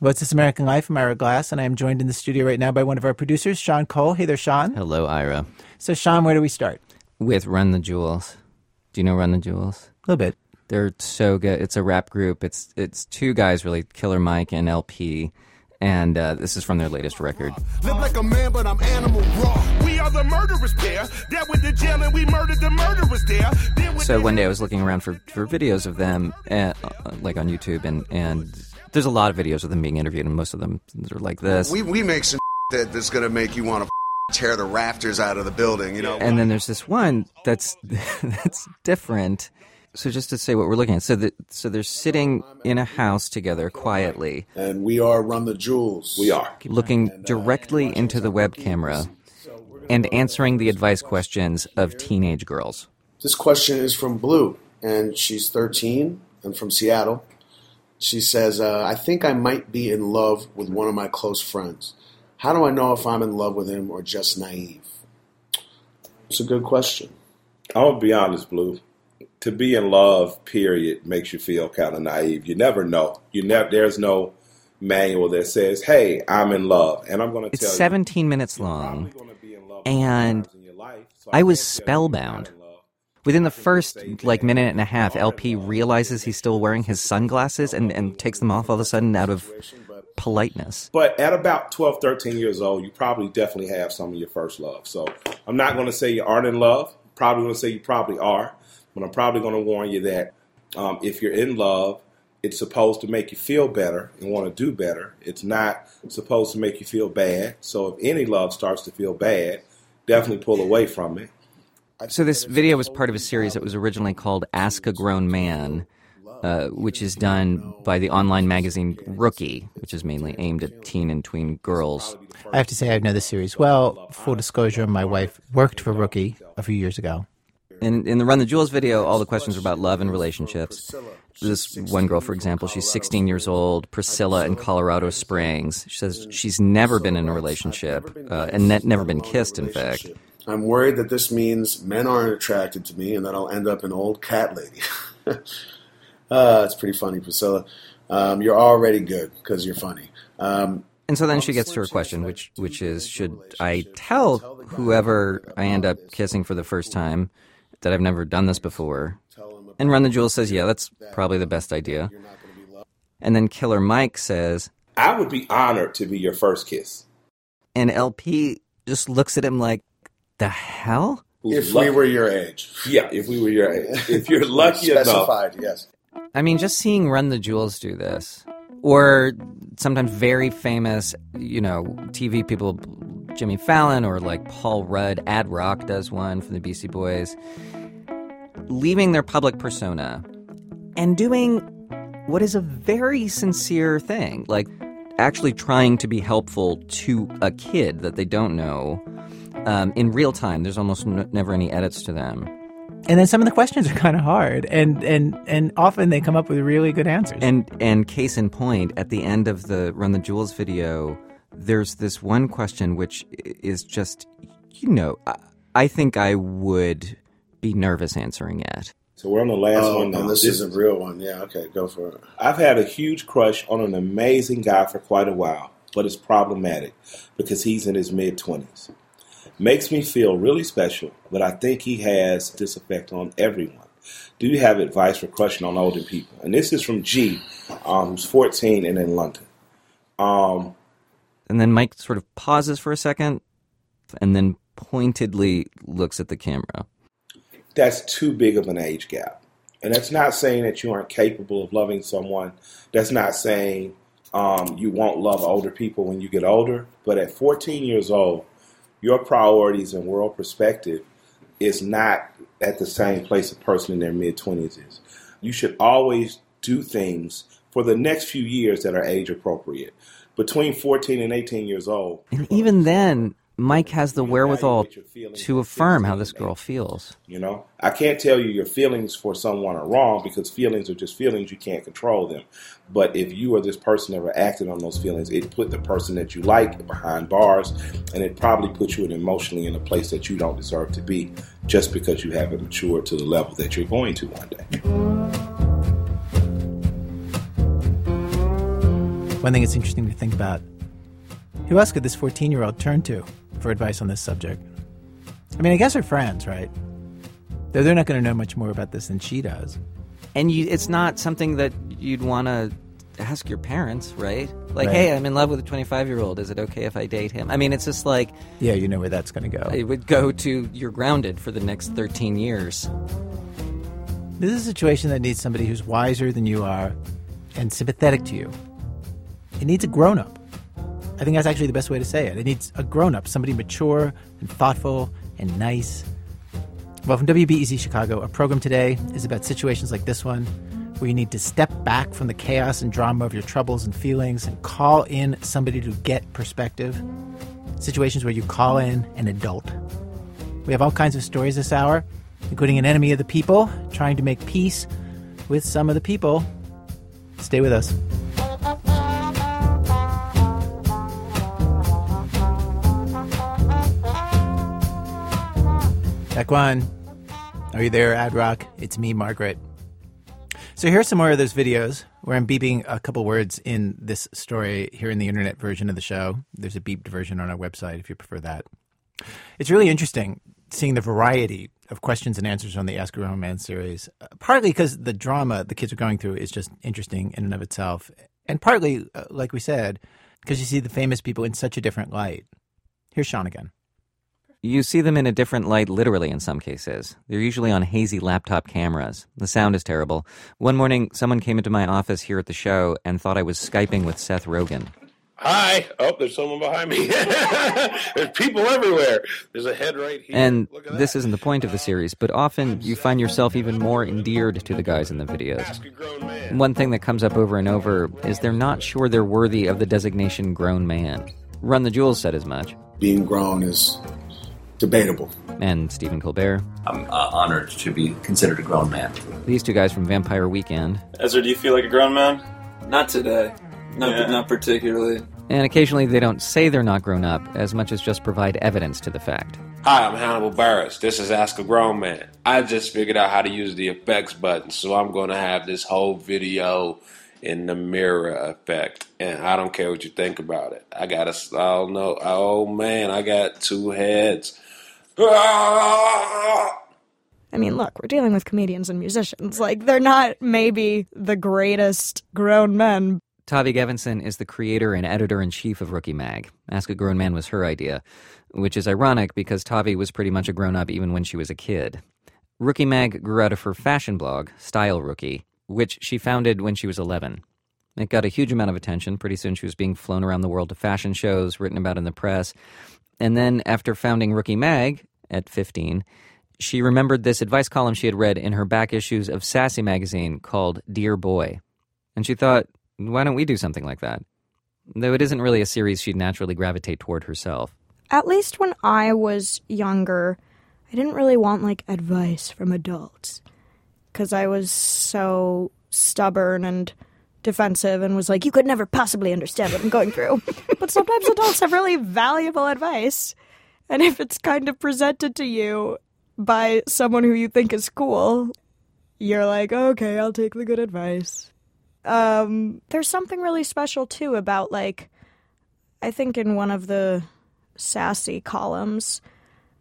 What's This American Life? I'm Ira Glass, and I am joined in the studio right now by one of our producers, Sean Cole. Hey there, Sean. Hello, Ira. So, Sean, where do we start? With Run the Jewels. Do you know Run the Jewels? A little bit. They're so good. It's a rap group. It's it's two guys really, Killer Mike and El-P. And uh, this is from their latest record. Live like a man, but I'm animal raw. We are the murderers pair. That went to jail and we murdered the murderers there. So one day I was looking around for, for videos of them, uh, like on YouTube, and, and there's a lot of videos of them being interviewed, and most of them are like this. We, we make some that that's going to make you want to tear the rafters out of the building, you know? and then there's this one that's that's different. So just to say what we're looking at, so that so they're sitting in a house together quietly, and we are Run the Jewels. We are. looking directly into the web camera and answering the advice questions of teenage girls. This question is from Blue, and she's 13 and from Seattle. She says, uh, I think I might be in love with one of my close friends. How do I know if I'm in love with him or just naive? It's a good question. I'm gonna be honest, Blue. To be in love, period, makes you feel kind of naive. You never know. You never. There's no manual that says, "Hey, I'm in love," and I'm gonna It's tell 17 minutes you. you're long. probably gonna be in love and sometimes in your life, so I was can't you spellbound. Within the first like minute and a half, El-P realizes he's still wearing his sunglasses and, and takes them off all of a sudden out of politeness. But at about 12, 13 years old, you probably definitely have some of your first love. So I'm not going to say you aren't in love. Probably going to say you probably are. But I'm probably going to warn you that um, if you're in love, it's supposed to make you feel better and want to do better. It's not supposed to make you feel bad. So if any love starts to feel bad, definitely pull away from it. So this video was part of a series that was originally called Ask a Grown Man, uh, which is done by the online magazine Rookie, which is mainly aimed at teen and tween girls. I have to say, I know the series well. Full disclosure, my wife worked for Rookie a few years ago. In, in the Run the Jewels video, all the questions are about love and relationships. This one girl, for example, she's 16 years old, Priscilla in Colorado Springs. She says she's never been in a relationship uh, and ne- never been kissed, in fact. I'm worried that this means men aren't attracted to me and that I'll end up an old cat lady. uh, it's pretty funny, Priscilla. Um, you're already good because you're funny. Um, And so then she gets to her question, which which is, should I tell whoever I end up kissing for the first time that I've never done this before? And Run the Jewel says, yeah, that's probably the best idea. And then Killer Mike says, I would be honored to be your first kiss. and El-P just looks at him like, the hell? Who's if we were your age. Yeah, if we were your age. If you're lucky enough. Specified, yes. I mean, just seeing Run the Jewels do this, or sometimes very famous, you know, TV people, Jimmy Fallon or like Paul Rudd, Ad Rock does one from the Beastie Boys, leaving their public persona and doing what is a very sincere thing, like actually trying to be helpful to a kid that they don't know um, in real time. There's almost n- never any edits to them. And then some of the questions are kind of hard, and, and, and often they come up with really good answers. And and case in point, at the end of the Run the Jewels video, there's this one question which is just, you know, I, I think I would be nervous answering it. So we're on the last Oh, one now. and this is a real one. Yeah, okay, go for it. I've had a huge crush on an amazing guy for quite a while, but it's problematic because he's in his mid 20s. Makes me feel really special, but I think he has this effect on everyone. Do you have advice for crushing on older people? And this is from G, um, who's 14 and in London. Um, And then Mike sort of pauses for a second, and then pointedly looks at the camera. that's too big of an age gap. And that's not saying that you aren't capable of loving someone. That's not saying um, you won't love older people when you get older. But at 14 years old, your priorities and world perspective is not at the same place a person in their mid 20s is. You should always do things for the next few years that are age appropriate. Between 14 and 18 years old, And even then, Mike has the wherewithal to affirm how this girl feels. You know, I can't tell you your feelings for someone are wrong because feelings are just feelings. You can't control them. But if you or this person ever acted on those feelings, it put the person that you like behind bars, and it probably put you in emotionally in a place that you don't deserve to be, just because you haven't matured to the level that you're going to one day. One thing that's interesting to think about who else could this 14 year old turn to for advice on this subject? I mean, I guess her friends, right? Though they're not going to know much more about this than she does. And you, it's not something that you'd want to ask your parents, right? Like, Right. hey, I'm in love with a 25 year old. Is it okay if I date him? I mean, it's just like Yeah, you know where that's going to go. it would go to you're grounded for the next 13 years. This is a situation that needs somebody who's wiser than you are and sympathetic to you. It needs a grown up. I think that's actually the best way to say it. It needs a grown up, somebody mature and thoughtful and nice. Well, from WBEZ Chicago, our program today is about situations like this one where you need to step back from the chaos and drama of your troubles and feelings and call in somebody to get perspective. Situations where you call in an adult. We have all kinds of stories this hour, including an enemy of the people trying to make peace with some of the people. Stay with us. Ekwan, are you there, Ad Rock? It's me, Margaret. So here's some more of those videos where I'm beeping a couple words in this story here in the internet version of the show. There's a beeped version on our website if you prefer that. It's really interesting seeing the variety of questions and answers on the Ask a Man series, partly because the drama the kids are going through is just interesting in and of itself, and partly, uh, like we said, because you see the famous people in such a different light. Here's Sean again. You see them in a different light, literally, in some cases. They're usually on hazy laptop cameras. The sound is terrible. One morning, someone came into my office here at the show and thought I was Skyping with Seth Rogen. Hi. Oh, there's someone behind me. there's people everywhere. There's a head right here. And Look at this isn't the point of the series, but often you find yourself even more endeared to the guys in the videos. Ask a grown man. One thing that comes up over and over is they're not sure they're worthy of the designation grown man. Run the Jewels said as much. Being grown is debatable. And Stephen Colbert. I'm uh, honored to be considered a grown man. These two guys from Vampire Weekend. Ezra, do you feel like a grown man? Not today. Not, Yeah. not particularly. And occasionally they don't say they're not grown up as much as just provide evidence to the fact. Hi, I'm Hannibal Buress. This is Ask a Grown Man. I just figured out how to use the effects button, so I'm going to have this whole video in the mirror effect. And I don't care what you think about it. I got a, oh no, oh man, I got two heads. I mean, look, we're dealing with comedians and musicians. Like, they're not maybe the greatest grown men. Tavi Gevinson is the creator and editor in chief of Rookie Mag. Ask a Grown Man was her idea, which is ironic because Tavi was pretty much a grown up even when she was a kid. Rookie Mag grew out of her fashion blog, Style Rookie, which she founded when she was 11. It got a huge amount of attention. Pretty soon she was being flown around the world to fashion shows, written about in the press. And then after founding Rookie Mag at 15, she remembered this advice column she had read in her back issues of Sassy magazine called Dear Boy. And she thought, why don't we do something like that? Though it isn't really a series she'd naturally gravitate toward herself. At least when I was younger, I didn't really want like advice from adults because I was so stubborn and defensive and was like, you could never possibly understand what I'm going through. but sometimes adults have really valuable advice. And if it's kind of presented to you by someone who you think is cool, you're like, okay, I'll take the good advice. Um, there's something really special too about like, I think in one of the sassy columns,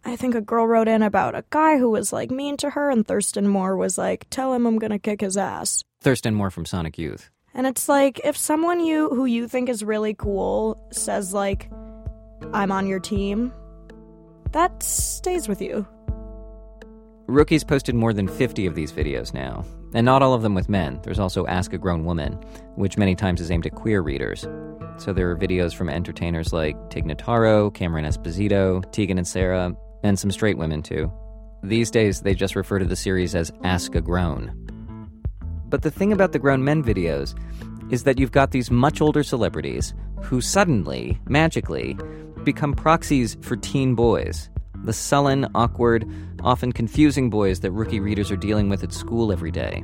I think a girl wrote in about a guy who was like mean to her, and Thurston Moore was like, "Tell him I'm gonna kick his ass." Thurston Moore from Sonic Youth. And it's like if someone you who you think is really cool says like, "I'm on your team," that stays with you. Rookie's posted more than 50 of these videos now, and not all of them with men. There's also Ask a Grown Woman, which many times is aimed at queer readers. So there are videos from entertainers like Tig Notaro, Cameron Esposito, Tegan and Sarah, and some straight women too. These days, they just refer to the series as Ask a Grown. But the thing about the grown men videos is that you've got these much older celebrities who suddenly, magically, become proxies for teen boys. The sullen, awkward, often confusing boys that rookie readers are dealing with at school every day.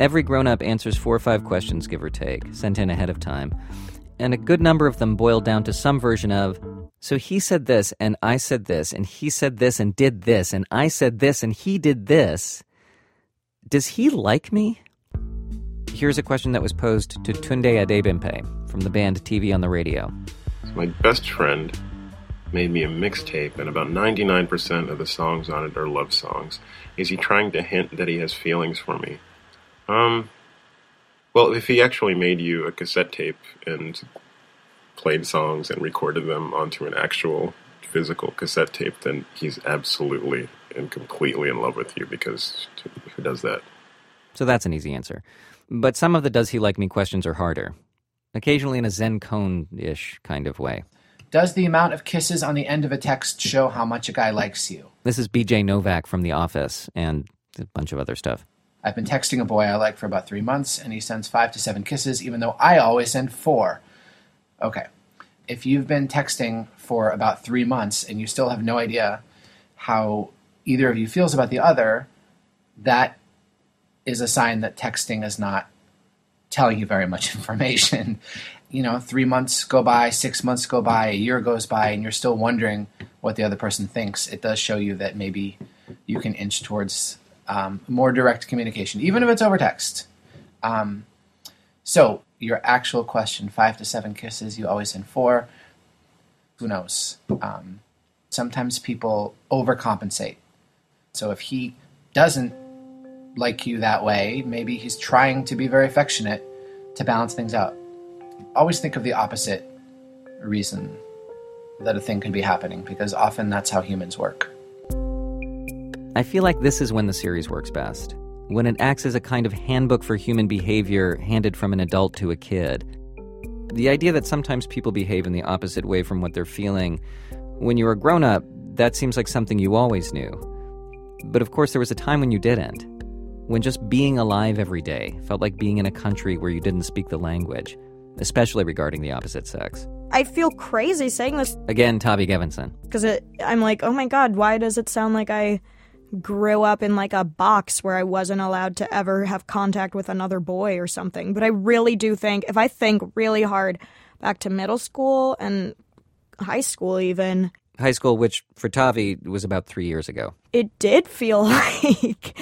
Every grown up answers four or five questions, give or take, sent in ahead of time. And a good number of them boil down to some version of, so he said this, and I said this, and he said this, and did this, and I said this, and he did this. Does he like me? Here's a question that was posed to Tunde Adebimpe from the band TV on the Radio. My best friend made me a mixtape, and about 99% of the songs on it are love songs. Is he trying to hint that he has feelings for me? Um, well, if he actually made you a cassette tape and played songs and recorded them onto an actual physical cassette tape, then he's absolutely and completely in love with you because who does that? So that's an easy answer. But some of the does he like me questions are harder, occasionally in a Zen koan ish kind of way. Does the amount of kisses on the end of a text show how much a guy likes you? This is BJ Novak from The Office and a bunch of other stuff. I've been texting a boy I like for about three months, and he sends five to seven kisses, even though I always send four. Okay. If you've been texting for about three months and you still have no idea how either of you feels about the other, that is a sign that texting is not telling you very much information. you know, three months go by, six months go by, a year goes by, and you're still wondering what the other person thinks. It does show you that maybe you can inch towards um, more direct communication, even if it's over text. Um, so, your actual question five to seven kisses, you always send four. Who knows? Um, sometimes people overcompensate. So, if he doesn't like you that way, maybe he's trying to be very affectionate to balance things out. Always think of the opposite reason that a thing could be happening, because often that's how humans work. I feel like this is when the series works best. When it acts as a kind of handbook for human behavior handed from an adult to a kid. The idea that sometimes people behave in the opposite way from what they're feeling, when you're a grown up, that seems like something you always knew. But of course, there was a time when you didn't. When just being alive every day felt like being in a country where you didn't speak the language, especially regarding the opposite sex. I feel crazy saying this Again, Tavi Gevinson. because I'm like, oh my god, why does it sound like I grew up in like a box where I wasn't allowed to ever have contact with another boy or something? But I really do think, if I think really hard back to middle school and high school, even, High school, which for Tavi was about three years ago. it did feel like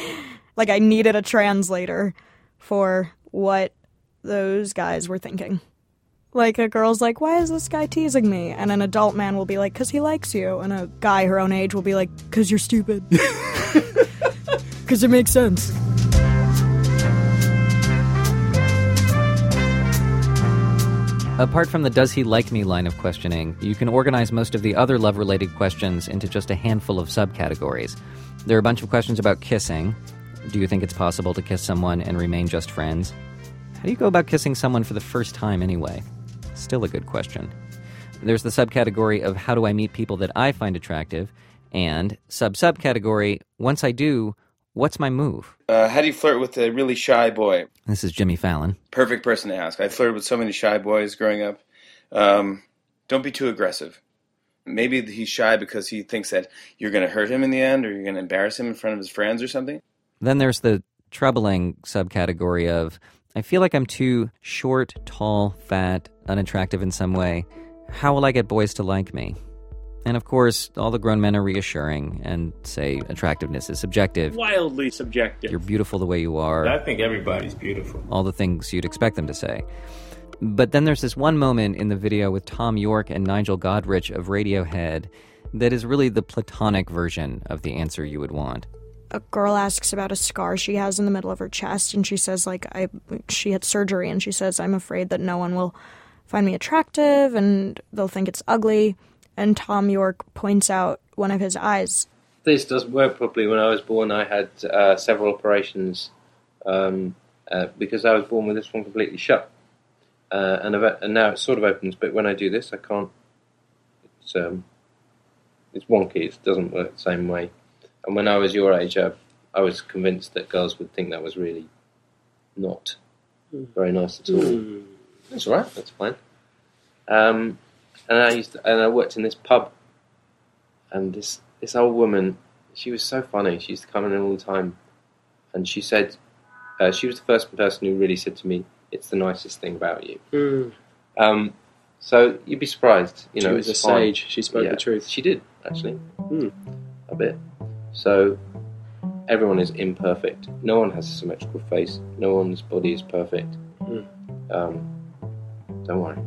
like I needed a translator for what those guys were thinking. Like a girl's like, "Why is this guy teasing me?" And an adult man will be like, "Cause he likes you." And a guy her own age will be like, "Cause you're stupid." Cause it makes sense. Apart from the does he like me line of questioning, you can organize most of the other love related questions into just a handful of subcategories. There are a bunch of questions about kissing. Do you think it's possible to kiss someone and remain just friends? How do you go about kissing someone for the first time anyway? Still a good question. There's the subcategory of how do I meet people that I find attractive, and sub subcategory once I do, what's my move? Uh, how do you flirt with a really shy boy? This is Jimmy Fallon. Perfect person to ask. I flirted with so many shy boys growing up. Um, don't be too aggressive. Maybe he's shy because he thinks that you're going to hurt him in the end or you're going to embarrass him in front of his friends or something. Then there's the troubling subcategory of I feel like I'm too short, tall, fat, unattractive in some way. How will I get boys to like me? And of course, all the grown men are reassuring and say attractiveness is subjective. Wildly subjective. You're beautiful the way you are. I think everybody's beautiful. All the things you'd expect them to say. But then there's this one moment in the video with Thom Yorke and Nigel Godrich of Radiohead that is really the platonic version of the answer you would want. A girl asks about a scar she has in the middle of her chest, and she says, like, I she had surgery, and she says, I'm afraid that no one will find me attractive, and they'll think it's ugly. And Thom Yorke points out one of his eyes. This doesn't work properly. When I was born, I had uh, several operations um, uh, because I was born with this one completely shut, uh, and, and now it sort of opens. But when I do this, I can't. It's um, it's wonky. It doesn't work the same way. And when I was your age, I, I was convinced that girls would think that was really not very nice at all. Mm. That's all right. That's fine. Um, and I used to, and I worked in this pub, and this this old woman, she was so funny. She used to come in all the time, and she said, uh, she was the first person who really said to me, "It's the nicest thing about you." Mm. Um, so you'd be surprised. You know. She know, was it's a fine. sage. She spoke Yeah, the truth. She did actually Mm. a bit. So everyone is imperfect. No one has a symmetrical face. No one's body is perfect. Um, don't worry.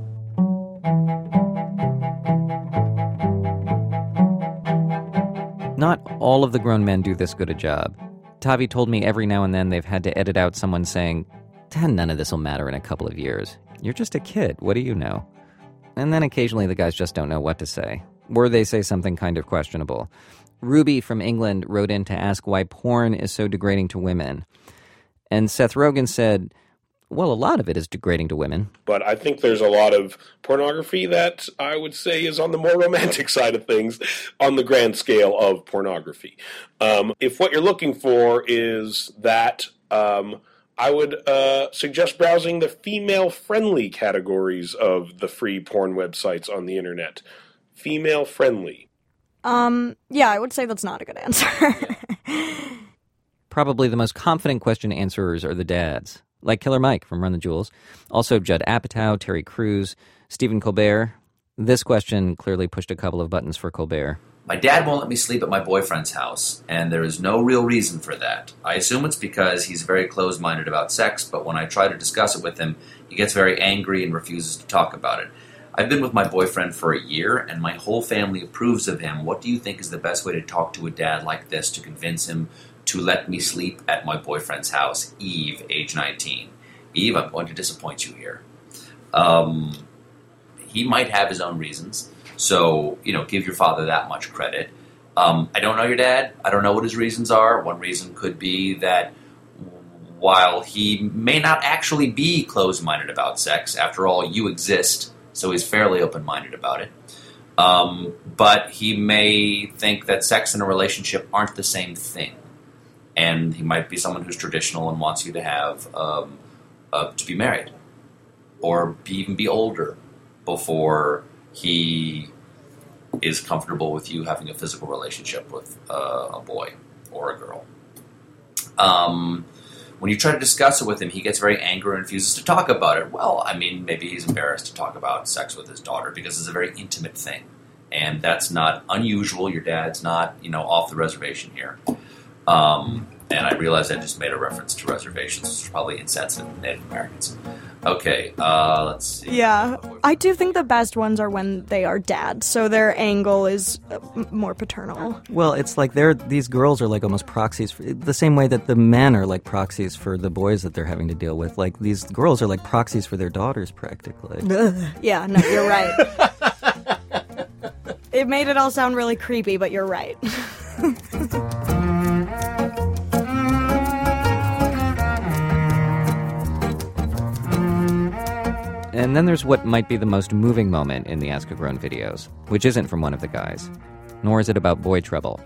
Not all of the grown men do this good a job. Tavi told me every now and then they've had to edit out someone saying, "Dad, none of this will matter in a couple of years. You're just a kid. What do you know? And then occasionally the guys just don't know what to say. Or they say something kind of questionable. Ruby from England wrote in to ask why porn is so degrading to women. And Seth Rogen said, well, a lot of it is degrading to women. But I think there's a lot of pornography that I would say is on the more romantic side of things on the grand scale of pornography. Um, if what you're looking for is that, um, I would uh, suggest browsing the female friendly categories of the free porn websites on the internet. Female friendly. Um, yeah, I would say that's not a good answer. Probably the most confident question answerers are the dads, like Killer Mike from Run the Jewels, also Judd Apatow, Terry Crews, Stephen Colbert. This question clearly pushed a couple of buttons for Colbert. My dad won't let me sleep at my boyfriend's house, and there is no real reason for that. I assume it's because he's very close minded about sex, but when I try to discuss it with him, he gets very angry and refuses to talk about it. I've been with my boyfriend for a year, and my whole family approves of him. What do you think is the best way to talk to a dad like this to convince him to let me sleep at my boyfriend's house? Eve, age 19. Eve, I'm going to disappoint you here. Um, he might have his own reasons. So, you know, give your father that much credit. Um, I don't know your dad. I don't know what his reasons are. One reason could be that while he may not actually be closed minded about sex, after all, you exist, so he's fairly open minded about it. Um, but he may think that sex and a relationship aren't the same thing. And he might be someone who's traditional and wants you to have um, uh, to be married or be, even be older before he is comfortable with you having a physical relationship with uh, a boy or a girl. Um, when you try to discuss it with him, he gets very angry and refuses to talk about it. Well, I mean, maybe he's embarrassed to talk about sex with his daughter because it's a very intimate thing, and that's not unusual. Your dad's not, you know, off the reservation here. Um, and I realize I just made a reference to reservations, which is probably insensitive to Native Americans. Okay, uh, let's see. yeah, I do think the best ones are when they are dads, so their angle is uh, more paternal. Well, it's like they're these girls are like almost proxies for the same way that the men are like proxies for the boys that they're having to deal with. Like these girls are like proxies for their daughters practically. Yeah, no, you're right. it made it all sound really creepy, but you're right. And then there's what might be the most moving moment in the Ask a Grown videos, which isn't from one of the guys, nor is it about boy trouble.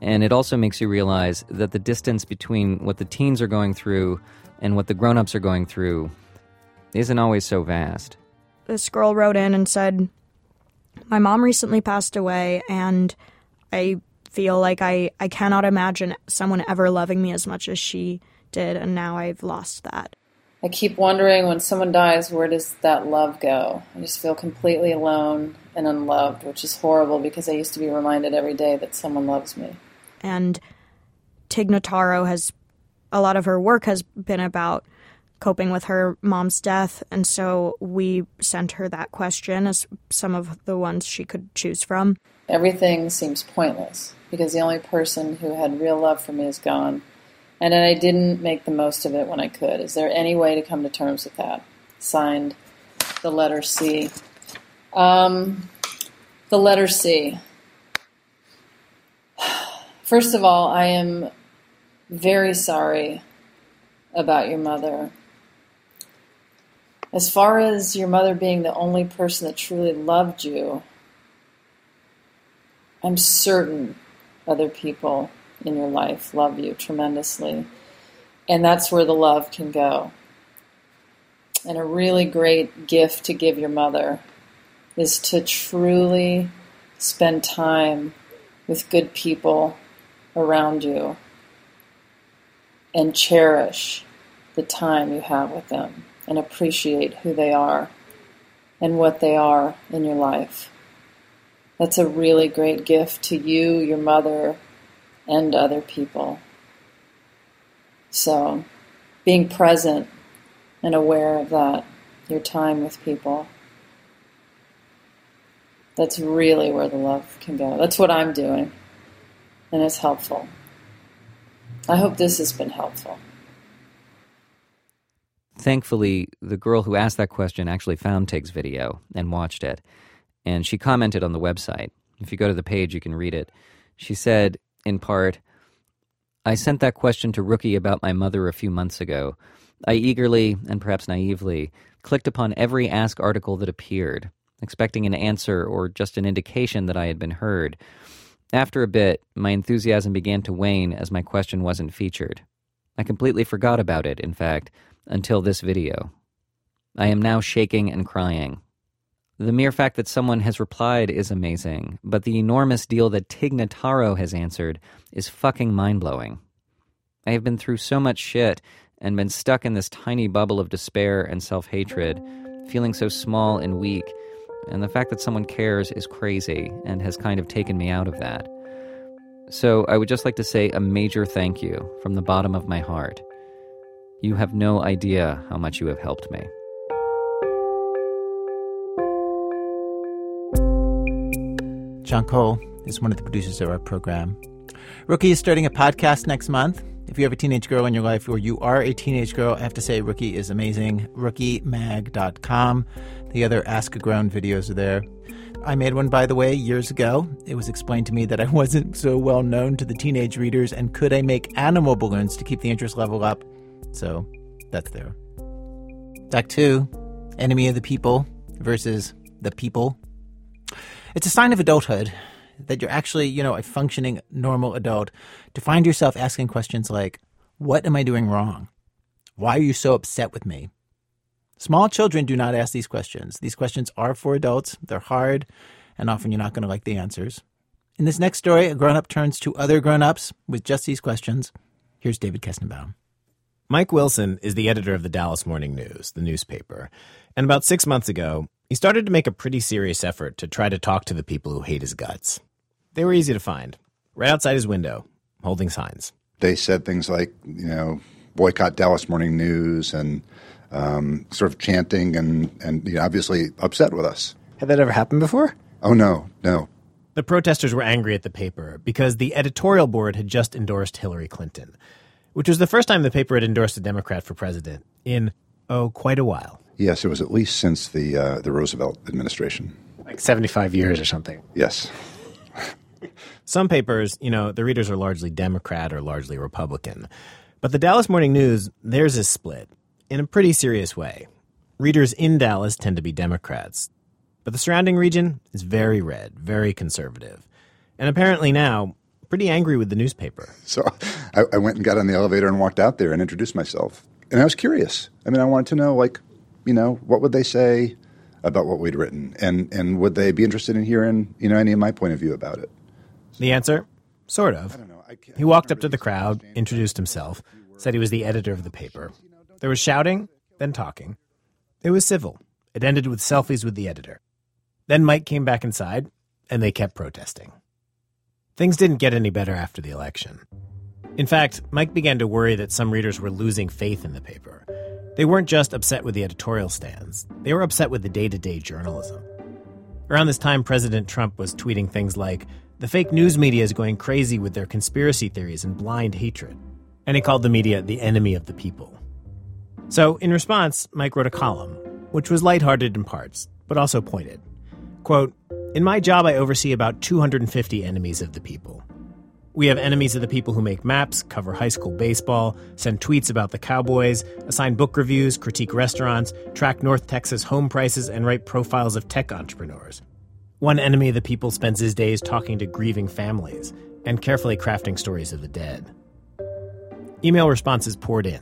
And it also makes you realize that the distance between what the teens are going through and what the grown ups are going through isn't always so vast. this girl wrote in and said, My mom recently passed away, and I feel like I, I cannot imagine someone ever loving me as much as she did, and now I've lost that. I keep wondering when someone dies, where does that love go? I just feel completely alone and unloved, which is horrible because I used to be reminded every day that someone loves me. And Tig Notaro has, a lot of her work has been about coping with her mom's death, and so we sent her that question as some of the ones she could choose from. Everything seems pointless because the only person who had real love for me is gone. And I didn't make the most of it when I could. Is there any way to come to terms with that? Signed, the letter C. Um, the letter C. First of all, I am very sorry about your mother. As far as your mother being the only person that truly loved you, I'm certain other people in your life love you tremendously. And that's where the love can go. And a really great gift to give your mother is to truly spend time with good people around you and cherish the time you have with them and appreciate who they are and what they are in your life. That's a really great gift to you, your mother, and other people. So, being present and aware of that, your time with people, that's really where the love can go. That's what I'm doing, and it's helpful. I hope this has been helpful. Thankfully, the girl who asked that question actually found Tig's video and watched it. And she commented on the website. If you go to the page, you can read it. She said, in part, I sent that question to Rookie about my mother a few months ago. I eagerly, and perhaps naively, clicked upon every Ask article that appeared, expecting an answer or just an indication that I had been heard. After a bit, my enthusiasm began to wane as my question wasn't featured. I completely forgot about it, in fact, until this video. I am now shaking and crying. The mere fact that someone has replied is amazing, but the enormous deal that Tig Notaro has answered is fucking mind blowing. I have been through so much shit and been stuck in this tiny bubble of despair and self hatred, feeling so small and weak, and the fact that someone cares is crazy and has kind of taken me out of that. So I would just like to say a major thank you from the bottom of my heart. You have no idea how much you have helped me. Sean Cole is one of the producers of our program. Rookie is starting a podcast next month. If you have a teenage girl in your life or you are a teenage girl, I have to say Rookie is amazing. RookieMag.com. The other Ask a Grown videos are there. I made one, by the way, years ago. It was explained to me that I wasn't so well known to the teenage readers, and could I make animal balloons to keep the interest level up? So that's there. Act two Enemy of the People versus the People. It's a sign of adulthood that you're actually, you know, a functioning normal adult to find yourself asking questions like, What am I doing wrong? Why are you so upset with me? Small children do not ask these questions. These questions are for adults, they're hard, and often you're not going to like the answers. In this next story, a grown up turns to other grown ups with just these questions. Here's David Kestenbaum. Mike Wilson is the editor of the Dallas Morning News, the newspaper. And about six months ago, he started to make a pretty serious effort to try to talk to the people who hate his guts. They were easy to find, right outside his window, holding signs. They said things like, you know, boycott Dallas Morning News and um, sort of chanting and, and you know, obviously upset with us. Had that ever happened before? Oh, no, no. The protesters were angry at the paper because the editorial board had just endorsed Hillary Clinton, which was the first time the paper had endorsed a Democrat for president in, oh, quite a while. Yes, it was at least since the uh, the Roosevelt administration. Like 75 years or something. Yes. Some papers, you know, the readers are largely Democrat or largely Republican. But the Dallas Morning News, theirs is split in a pretty serious way. Readers in Dallas tend to be Democrats, but the surrounding region is very red, very conservative. And apparently now, pretty angry with the newspaper. So I, I went and got on the elevator and walked out there and introduced myself. And I was curious. I mean, I wanted to know, like, you know, what would they say about what we'd written, and and would they be interested in hearing, you know, any of my point of view about it? The answer? Sort of. He walked up to the crowd, introduced himself, said he was the editor of the paper. There was shouting, then talking. It was civil. It ended with selfies with the editor. Then Mike came back inside, and they kept protesting. Things didn't get any better after the election. In fact, Mike began to worry that some readers were losing faith in the paper. They weren't just upset with the editorial stands, they were upset with the day to day journalism. Around this time, President Trump was tweeting things like, the fake news media is going crazy with their conspiracy theories and blind hatred. And he called the media the enemy of the people. So, in response, Mike wrote a column, which was lighthearted in parts, but also pointed. Quote, In my job, I oversee about 250 enemies of the people. We have enemies of the people who make maps, cover high school baseball, send tweets about the Cowboys, assign book reviews, critique restaurants, track North Texas home prices, and write profiles of tech entrepreneurs. One enemy of the people spends his days talking to grieving families and carefully crafting stories of the dead. Email responses poured in,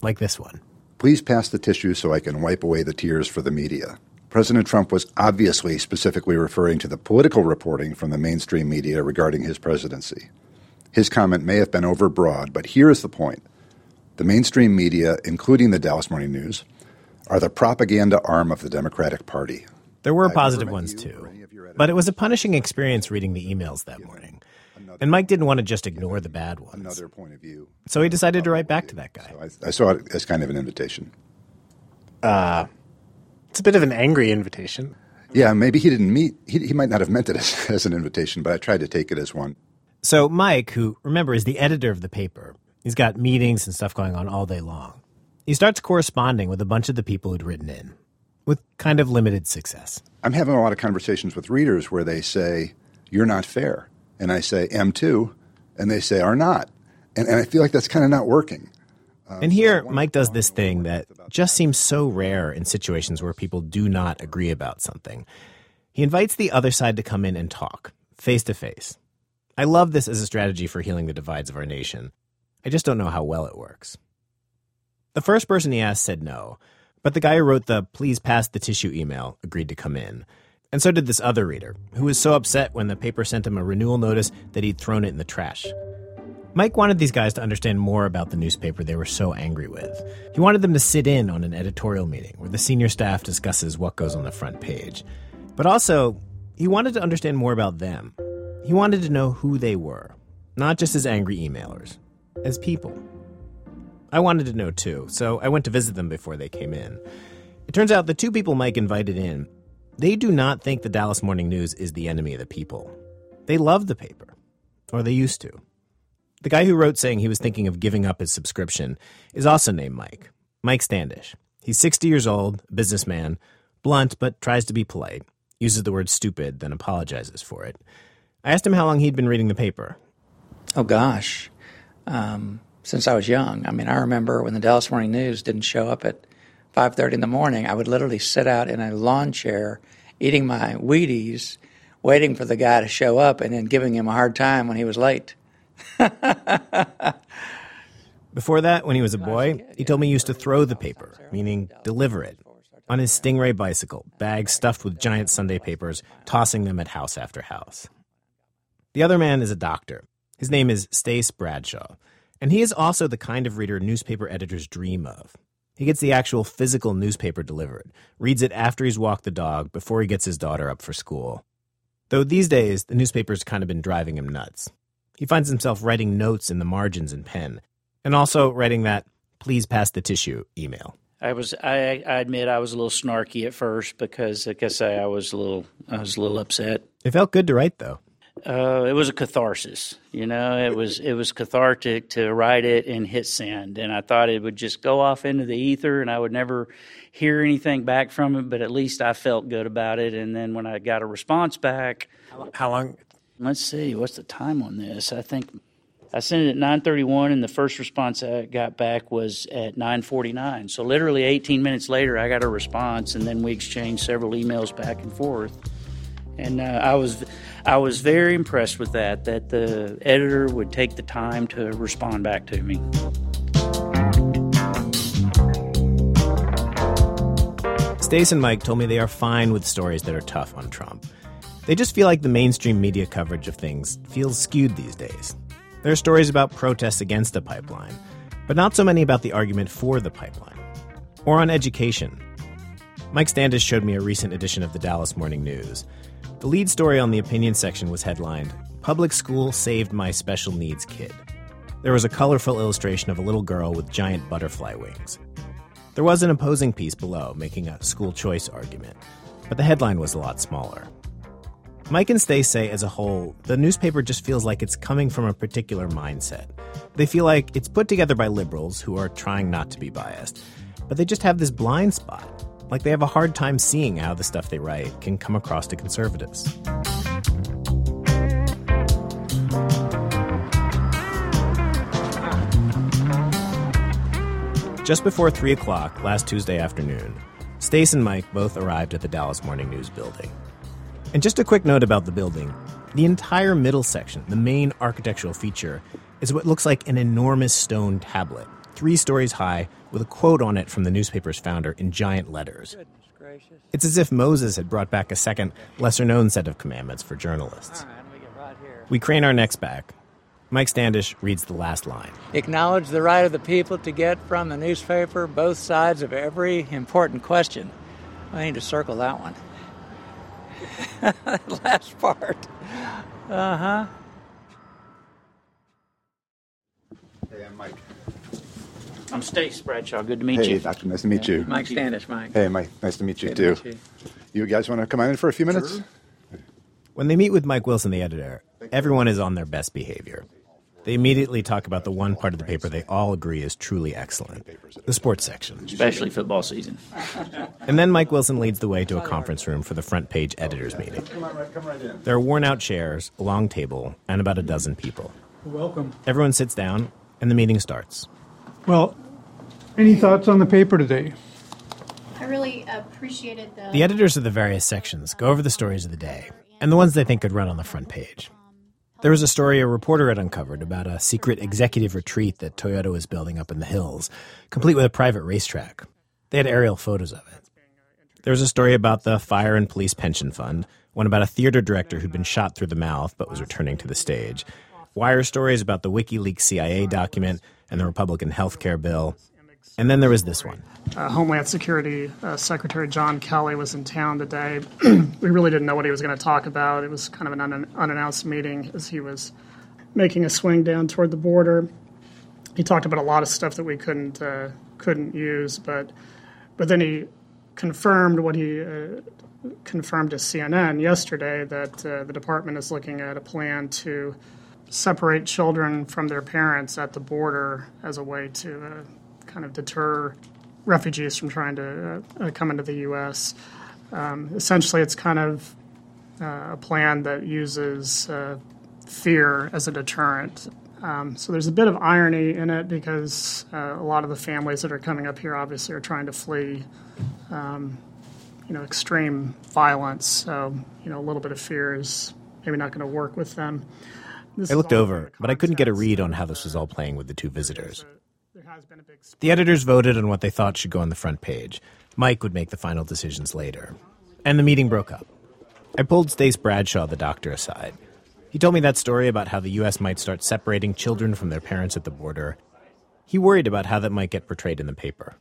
like this one. Please pass the tissue so I can wipe away the tears for the media. President Trump was obviously specifically referring to the political reporting from the mainstream media regarding his presidency. His comment may have been overbroad, but here is the point. The mainstream media, including the Dallas Morning News, are the propaganda arm of the Democratic Party. There were positive ones too, but it was a punishing experience reading the emails that morning. And Mike didn't want to just ignore the bad ones. Another point of view. So he decided to write back to that guy. I, I saw it as kind of an invitation. Uh, It's a bit of an angry invitation. Yeah, maybe he didn't meet. He, he might not have meant it as, as an invitation, but I tried to take it as one. So Mike, who remember is the editor of the paper, he's got meetings and stuff going on all day long. He starts corresponding with a bunch of the people who'd written in, with kind of limited success. I'm having a lot of conversations with readers where they say, You're not fair. And I say, Am too. And they say, Are not. And, and I feel like that's kind of not working. And here, Mike does this thing that just seems so rare in situations where people do not agree about something. He invites the other side to come in and talk, face to face. I love this as a strategy for healing the divides of our nation. I just don't know how well it works. The first person he asked said no, but the guy who wrote the please pass the tissue email agreed to come in. And so did this other reader, who was so upset when the paper sent him a renewal notice that he'd thrown it in the trash. Mike wanted these guys to understand more about the newspaper they were so angry with. He wanted them to sit in on an editorial meeting where the senior staff discusses what goes on the front page. But also, he wanted to understand more about them. He wanted to know who they were, not just as angry emailers, as people. I wanted to know too, so I went to visit them before they came in. It turns out the two people Mike invited in, they do not think the Dallas Morning News is the enemy of the people. They love the paper, or they used to. The guy who wrote saying he was thinking of giving up his subscription is also named Mike. Mike Standish. He's 60 years old, businessman, blunt but tries to be polite, uses the word stupid, then apologizes for it. I asked him how long he'd been reading the paper. Oh gosh, um, since I was young. I mean, I remember when the Dallas Morning News didn't show up at 5:30 in the morning. I would literally sit out in a lawn chair, eating my Wheaties, waiting for the guy to show up, and then giving him a hard time when he was late. Before that, when he was a boy, he told me he used to throw the paper, meaning deliver it, on his Stingray bicycle, bags stuffed with giant Sunday papers, tossing them at house after house. The other man is a doctor. His name is Stace Bradshaw, and he is also the kind of reader newspaper editors dream of. He gets the actual physical newspaper delivered, reads it after he's walked the dog, before he gets his daughter up for school. Though these days, the newspaper's kind of been driving him nuts. He finds himself writing notes in the margins in pen, and also writing that please pass the tissue email. I was I, I admit I was a little snarky at first because like I say I was a little I was a little upset. It felt good to write though. Uh, it was a catharsis, you know. It was it was cathartic to write it and hit send, and I thought it would just go off into the ether, and I would never hear anything back from it. But at least I felt good about it. And then when I got a response back, how long? Let's see, what's the time on this? I think I sent it at nine thirty one, and the first response I got back was at nine forty nine. So literally eighteen minutes later, I got a response, and then we exchanged several emails back and forth. And uh, I was I was very impressed with that. That the editor would take the time to respond back to me. Stace and Mike told me they are fine with stories that are tough on Trump. They just feel like the mainstream media coverage of things feels skewed these days. There are stories about protests against the pipeline, but not so many about the argument for the pipeline. Or on education. Mike Standish showed me a recent edition of the Dallas Morning News. The lead story on the opinion section was headlined Public School Saved My Special Needs Kid. There was a colorful illustration of a little girl with giant butterfly wings. There was an opposing piece below making a school choice argument, but the headline was a lot smaller. Mike and Stace say, as a whole, the newspaper just feels like it's coming from a particular mindset. They feel like it's put together by liberals who are trying not to be biased, but they just have this blind spot. Like they have a hard time seeing how the stuff they write can come across to conservatives. Just before 3 o'clock last Tuesday afternoon, Stace and Mike both arrived at the Dallas Morning News building. And just a quick note about the building the entire middle section, the main architectural feature, is what looks like an enormous stone tablet, three stories high, with a quote on it from the newspaper's founder in giant letters. It's as if Moses had brought back a second, lesser known set of commandments for journalists. We crane our necks back. Mike Standish reads the last line. Acknowledge the right of the people to get from the newspaper both sides of every important question. I need to circle that one. Last part. Uh huh. Hey, I'm Mike. I'm Stace Bradshaw. Good to meet hey, you. Hey, Doctor. Nice to meet yeah. you. Mike Standish, Mike. Hey, Mike. Nice to meet you, too. Meet you. you. guys want to come on in for a few minutes? Sure. When they meet with Mike Wilson, the editor, everyone is on their best behavior. They immediately talk about the one part of the paper they all agree is truly excellent the sports section. Especially football season. And then Mike Wilson leads the way to a conference room for the front page editors meeting. There are worn out chairs, a long table, and about a dozen people. Welcome. Everyone sits down, and the meeting starts. Well, any thoughts on the paper today? I really appreciated the. The editors of the various sections go over the stories of the day and the ones they think could run on the front page. There was a story a reporter had uncovered about a secret executive retreat that Toyota was building up in the hills, complete with a private racetrack. They had aerial photos of it. There was a story about the Fire and Police Pension Fund, one about a theater director who'd been shot through the mouth but was returning to the stage. Wire stories about the WikiLeaks CIA document and the Republican health care bill. And then there was this one. Uh, Homeland Security uh, Secretary John Kelly was in town today. we really didn't know what he was going to talk about. It was kind of an un- unannounced meeting as he was making a swing down toward the border. He talked about a lot of stuff that we couldn't uh, couldn't use, but but then he confirmed what he uh, confirmed to CNN yesterday that uh, the department is looking at a plan to separate children from their parents at the border as a way to uh, kind of deter refugees from trying to uh, uh, come into the U.S. Um, essentially, it's kind of uh, a plan that uses uh, fear as a deterrent. Um, so there's a bit of irony in it because uh, a lot of the families that are coming up here obviously are trying to flee, um, you know, extreme violence. So you know, a little bit of fear is maybe not going to work with them. This I looked over, but I couldn't get a read on how this was all playing with the two visitors. The editors voted on what they thought should go on the front page. Mike would make the final decisions later. And the meeting broke up. I pulled Stace Bradshaw, the doctor, aside. He told me that story about how the U.S. might start separating children from their parents at the border. He worried about how that might get portrayed in the paper.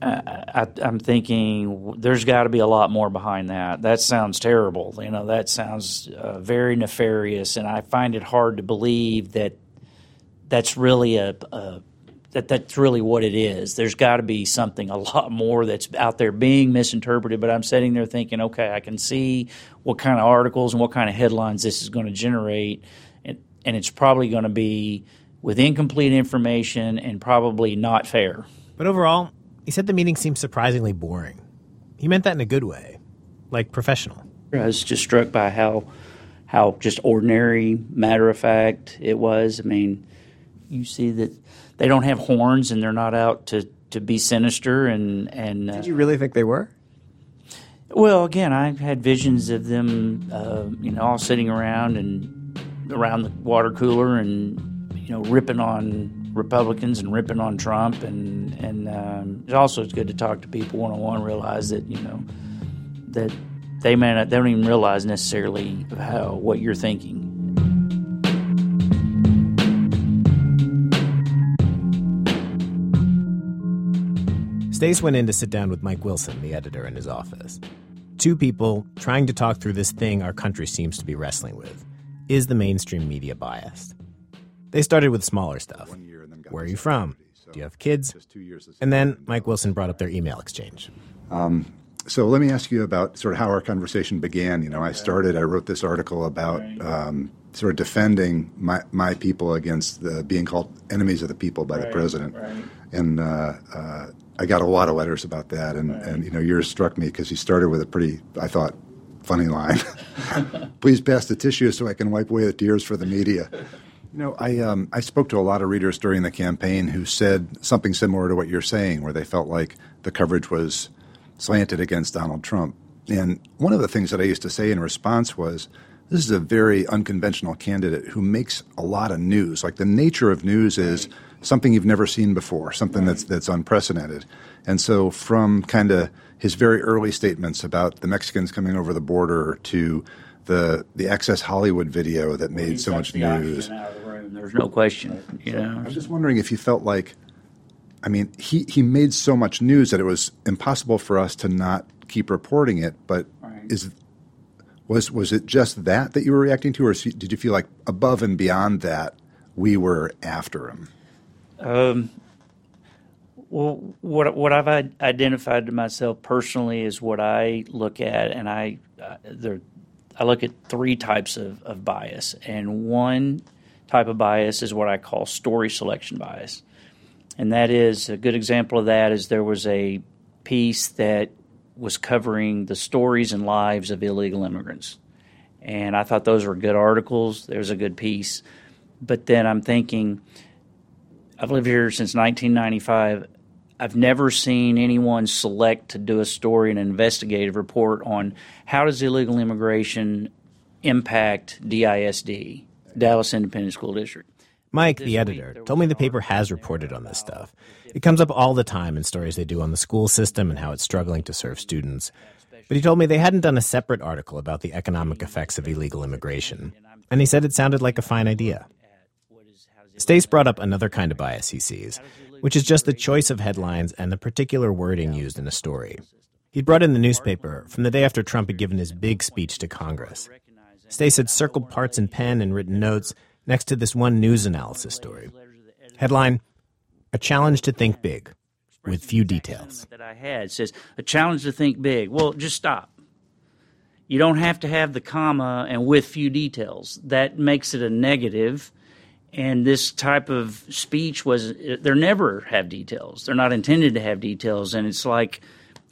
I, I'm thinking there's got to be a lot more behind that. That sounds terrible. You know, that sounds uh, very nefarious, and I find it hard to believe that that's really a, a that that's really what it is. There's got to be something a lot more that's out there being misinterpreted. But I'm sitting there thinking, okay, I can see what kind of articles and what kind of headlines this is going to generate, and, and it's probably going to be with incomplete information and probably not fair. But overall, he said the meeting seemed surprisingly boring. He meant that in a good way, like professional. I was just struck by how how just ordinary, matter of fact it was. I mean, you see that they don't have horns and they're not out to, to be sinister and and. Uh, Did you really think they were? Well, again, I've had visions of them, uh, you know, all sitting around and around the water cooler and you know ripping on Republicans and ripping on Trump, and and um, it also it's good to talk to people one on one, realize that you know that they may not, they don't even realize necessarily how what you're thinking. Stace went in to sit down with Mike Wilson, the editor, in his office. Two people trying to talk through this thing our country seems to be wrestling with. Is the mainstream media biased? They started with smaller stuff. Where are you from? Do you have kids? And then Mike Wilson brought up their email exchange. Um, so let me ask you about sort of how our conversation began. You know, I started, I wrote this article about um, sort of defending my, my people against the, being called enemies of the people by the president. right. And uh, uh, I got a lot of letters about that. And, and you know, yours struck me because you started with a pretty, I thought, funny line. Please pass the tissue so I can wipe away the tears for the media. You know, I um, I spoke to a lot of readers during the campaign who said something similar to what you're saying, where they felt like the coverage was slanted against Donald Trump. And one of the things that I used to say in response was, "This is a very unconventional candidate who makes a lot of news. Like the nature of news is something you've never seen before, something that's that's unprecedented." And so, from kind of his very early statements about the Mexicans coming over the border to the the Access Hollywood video that made so much news. Out of the room. There's no question. You know, I'm just wondering if you felt like, I mean, he, he made so much news that it was impossible for us to not keep reporting it. But is was was it just that that you were reacting to, or did you feel like above and beyond that we were after him? Um, well, what what I've identified to myself personally is what I look at, and I uh, there, I look at three types of, of bias, and one type of bias is what I call story selection bias, and that is a good example of that is there was a piece that was covering the stories and lives of illegal immigrants, and I thought those were good articles. There's a good piece, but then I'm thinking. I've lived here since 1995. I've never seen anyone select to do a story, an investigative report on how does illegal immigration impact DISD, Dallas Independent School District. Mike, the editor, told me the paper has reported on this stuff. It comes up all the time in stories they do on the school system and how it's struggling to serve students. But he told me they hadn't done a separate article about the economic effects of illegal immigration. And he said it sounded like a fine idea. Stace brought up another kind of bias he sees, which is just the choice of headlines and the particular wording used in a story. He'd brought in the newspaper from the day after Trump had given his big speech to Congress. Stace had circled parts in pen and written notes next to this one news analysis story. Headline A Challenge to Think Big, with few details. That I had says a challenge to think big. Well, just stop. You don't have to have the comma and with few details. That makes it a negative. And this type of speech was, they're never have details. They're not intended to have details. And it's like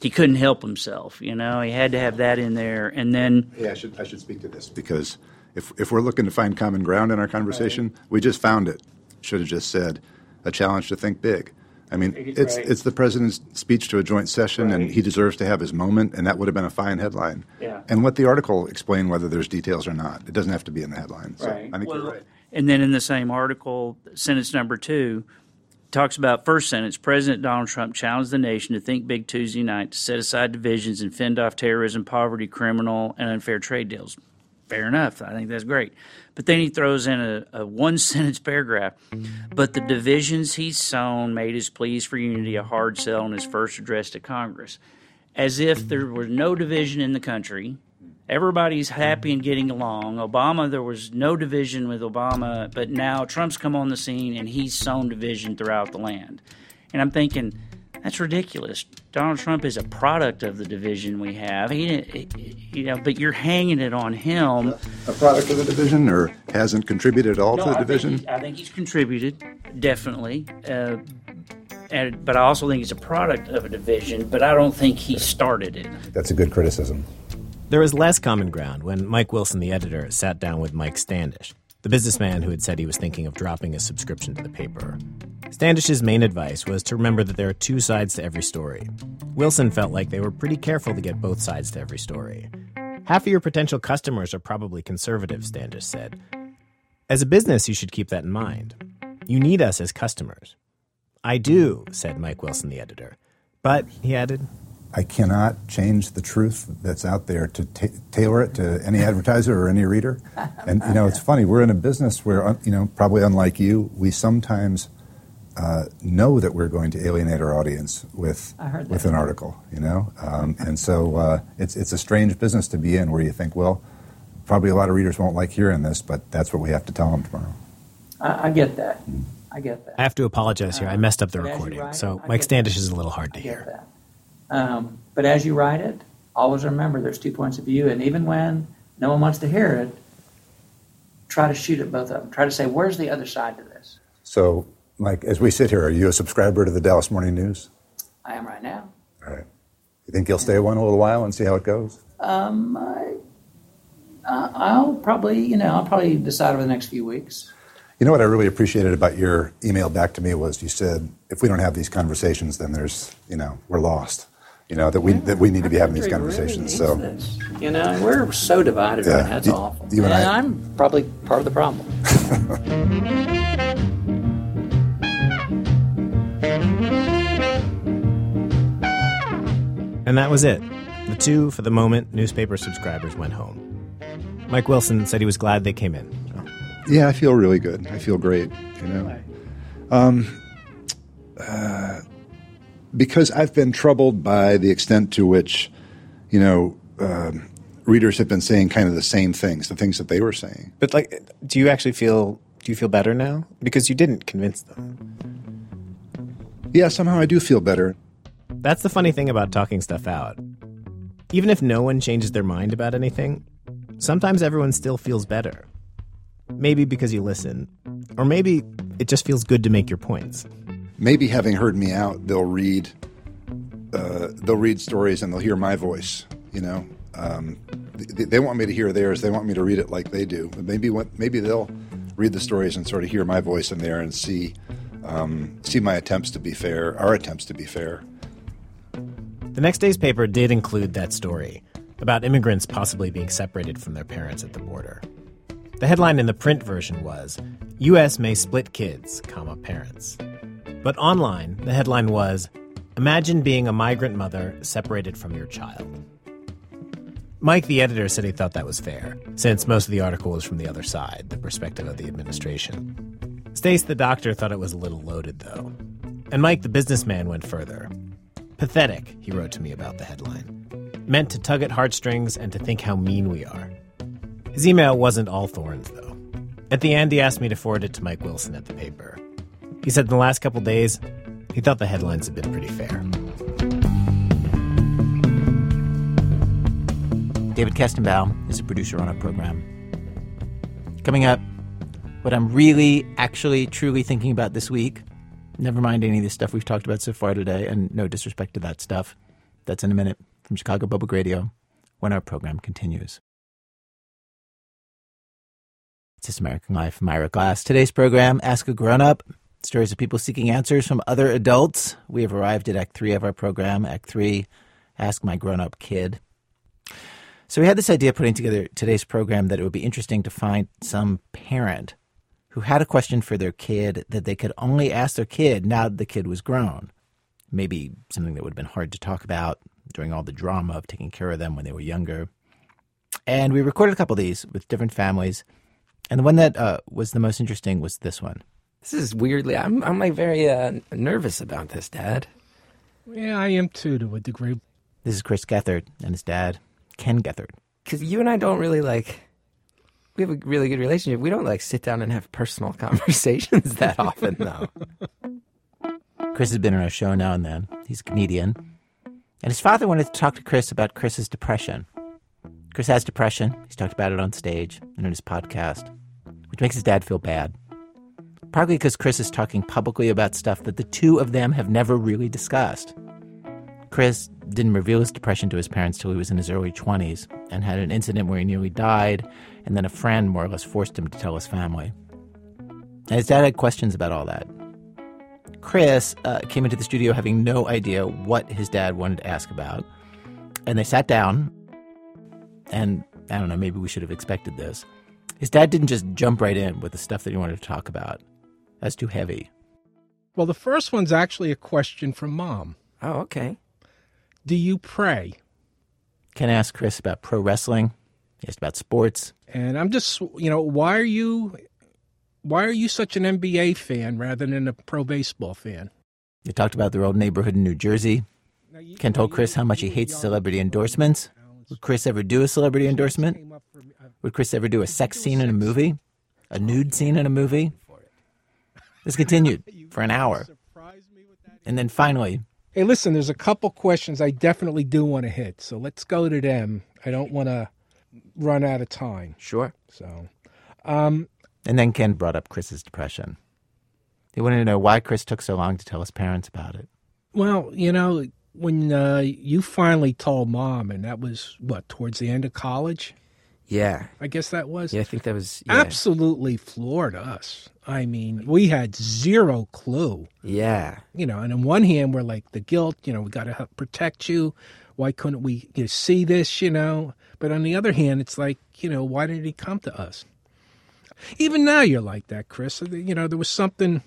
he couldn't help himself. You know, he had to have that in there. And then. Yeah, I should, I should speak to this because if, if we're looking to find common ground in our conversation, we just found it. Should have just said a challenge to think big. I mean, it's Right. it's the president's speech to a joint session, and he deserves to have his moment, and that would have been a fine headline. Yeah. And let the article explain whether there's details or not. It doesn't have to be in the headline. So Right. I think Well, you're right. And then in the same article, sentence number two talks about first sentence President Donald Trump challenged the nation to think big Tuesday night to set aside divisions and fend off terrorism, poverty, criminal, and unfair trade deals. Fair enough. I think that's great. But then he throws in a, a one sentence paragraph. But the divisions he's sown made his pleas for unity a hard sell in his first address to Congress. As if there was no division in the country. Everybody's happy and getting along. Obama, there was no division with Obama, but now Trump's come on the scene and he's sown division throughout the land. And I'm thinking, that's ridiculous. Donald Trump is a product of the division we have. He, didn't- you know, but you're hanging it on him. A product of the division, or hasn't contributed at all No, to the I division. he- I think he's contributed, definitely. Uh, and, but I also think he's a product of a division, but I don't think he started it. That's a good criticism. There was less common ground when Mike Wilson, the editor, sat down with Mike Standish, the businessman who had said he was thinking of dropping his subscription to the paper. Standish's main advice was to remember that there are two sides to every story. Wilson felt like they were pretty careful to get both sides to every story. Half of your potential customers are probably conservative, Standish said. As a business, you should keep that in mind. You need us as customers. I do, said Mike Wilson, the editor. But, he added, I cannot change the truth that's out there to ta tailor it to any advertiser or any reader. And you know, it's funny. We're in a business where, uh, you know, probably unlike you, we sometimes uh, know that we're going to alienate our audience with I heard that. with an article. You know, um, and so uh, it's it's a strange business to be in, where you think, well, probably a lot of readers won't like hearing this, but that's what we have to tell them tomorrow. I, I get that. I get that. I have to apologize here. I messed up the But as you recording, so Mike Standish is a little hard to I hear. Um, but as you write it, always remember there's two points of view, and even when no one wants to hear it, try to shoot at both of them. Try to say, where's the other side to this? So, Mike, as we sit here, are you a subscriber to the Dallas Morning News? I am right now. All right. You think you'll stay one a little while and see how it goes? Um, I, I'll probably, you know, I'll probably decide over the next few weeks. You know what I really appreciated about your email back to me was you said if we don't have these conversations, then there's you know we're lost. You know that we that we need to be having these country really conversations. so this. You know, we're so divided Yeah, right now. It's you- awful. you and I- I'm probably part of the problem. And that was it. The two, for the moment, newspaper subscribers went home. Mike Wilson said he was glad they came in. yeah, I feel really good. I feel great. You know, um, uh, because I've been troubled by the extent to which you know um, readers have been saying kind of the same things, the things that they were saying. But like, do you actually feel? Do you feel better now? Because you didn't convince them. Yeah, somehow I do feel better. That's the funny thing about talking stuff out. Even if no one changes their mind about anything, sometimes everyone still feels better. Maybe because you listen, or maybe it just feels good to make your points. Maybe having heard me out, they'll read uh, they'll read stories and they'll hear my voice. You know, um, they, they, want me to hear theirs. They want me to read it like they do. But maybe maybe they'll read the stories and sort of hear my voice in there and see um, see my attempts to be fair, our attempts to be fair. The next day's paper did include that story about immigrants possibly being separated from their parents at the border. The headline in the print version was U.S. may split kids, comma parents. But online, the headline was Imagine being a migrant mother separated from your child. Mike, the editor, said he thought that was fair, since most of the article was from the other side, the perspective of the administration. Stace, the doctor, thought it was a little loaded, though. And Mike, the businessman, went further. Pathetic, he wrote to me about the headline. Meant to tug at heartstrings and to think how mean we are. His email wasn't all thorns, though. At the end, he asked me to forward it to Mike Wilson at the paper. He said in the last couple days, he thought the headlines had been pretty fair. David Kestenbaum is a producer on our program. Coming up, what I'm really, actually, truly thinking about this week. Never mind any of the stuff we've talked about so far today, and no disrespect to that stuff. That's in a minute from Chicago Public Radio when our program continues. It's This American Life. I'm Glass. Today's program, Ask a Grown Up. Stories of people seeking answers from other adults. We have arrived at Act 3 of our program. Act 3, Ask My Grown Up Kid. So we had this idea putting together today's program that it would be interesting to find some parent who had a question for their kid that they could only ask their kid now that the kid was grown. Maybe something that would have been hard to talk about during all the drama of taking care of them when they were younger. And we recorded a couple of these with different families. And the one that uh, was the most interesting was this one. This is weirdly, I'm, I'm like very uh, nervous about this, Dad. Yeah, I am too, to a degree. This is Chris Gethard and his dad, Ken Gethard. Because you and I don't really like, we have a really good relationship. We don't like sit down and have personal conversations that often, though. Chris has been on our show now and then. He's a comedian. And his father wanted to talk to Chris about Chris's depression. Chris has depression. He's talked about it on stage and in his podcast, which makes his dad feel bad. Partly because Chris is talking publicly about stuff that the two of them have never really discussed. Chris didn't reveal his depression to his parents till he was in his early 20s and had an incident where he nearly died, and then a friend more or less forced him to tell his family. And his dad had questions about all that. Chris uh, came into the studio having no idea what his dad wanted to ask about. And they sat down, and I don't know, maybe we should have expected this. His dad didn't just jump right in with the stuff that he wanted to talk about. That's too heavy. Well, the first one's actually a question from mom. Oh, okay. Do you pray? Ken asked Chris about pro wrestling. He asked about sports. And I'm just, you know, why are you, why are you such an NBA fan rather than a pro baseball fan? They talked about their old neighborhood in New Jersey. Ken told Chris how much he hates celebrity endorsements. Would Chris ever do a celebrity endorsement? Uh, Would Chris ever do a sex scene in a movie? A nude scene in a movie? This continued for an hour. And then finally, Hey, listen, there's a couple questions I definitely do want to hit, so let's go to them. I don't want to run out of time. Sure. So, um, and then Ken brought up Chris's depression. He wanted to know why Chris took so long to tell his parents about it. Well, you know, when uh, you finally told mom, and that was what towards the end of college. Yeah, I guess that was. Yeah, I think that was yeah. absolutely floored us. I mean, we had zero clue. Yeah, you know, and on one hand, we're like the guilt. You know, we got to help protect you. Why couldn't we you know, see this? You know, but on the other hand, it's like you know, why did he come to us? Even now, you're like that, Chris. You know, there was something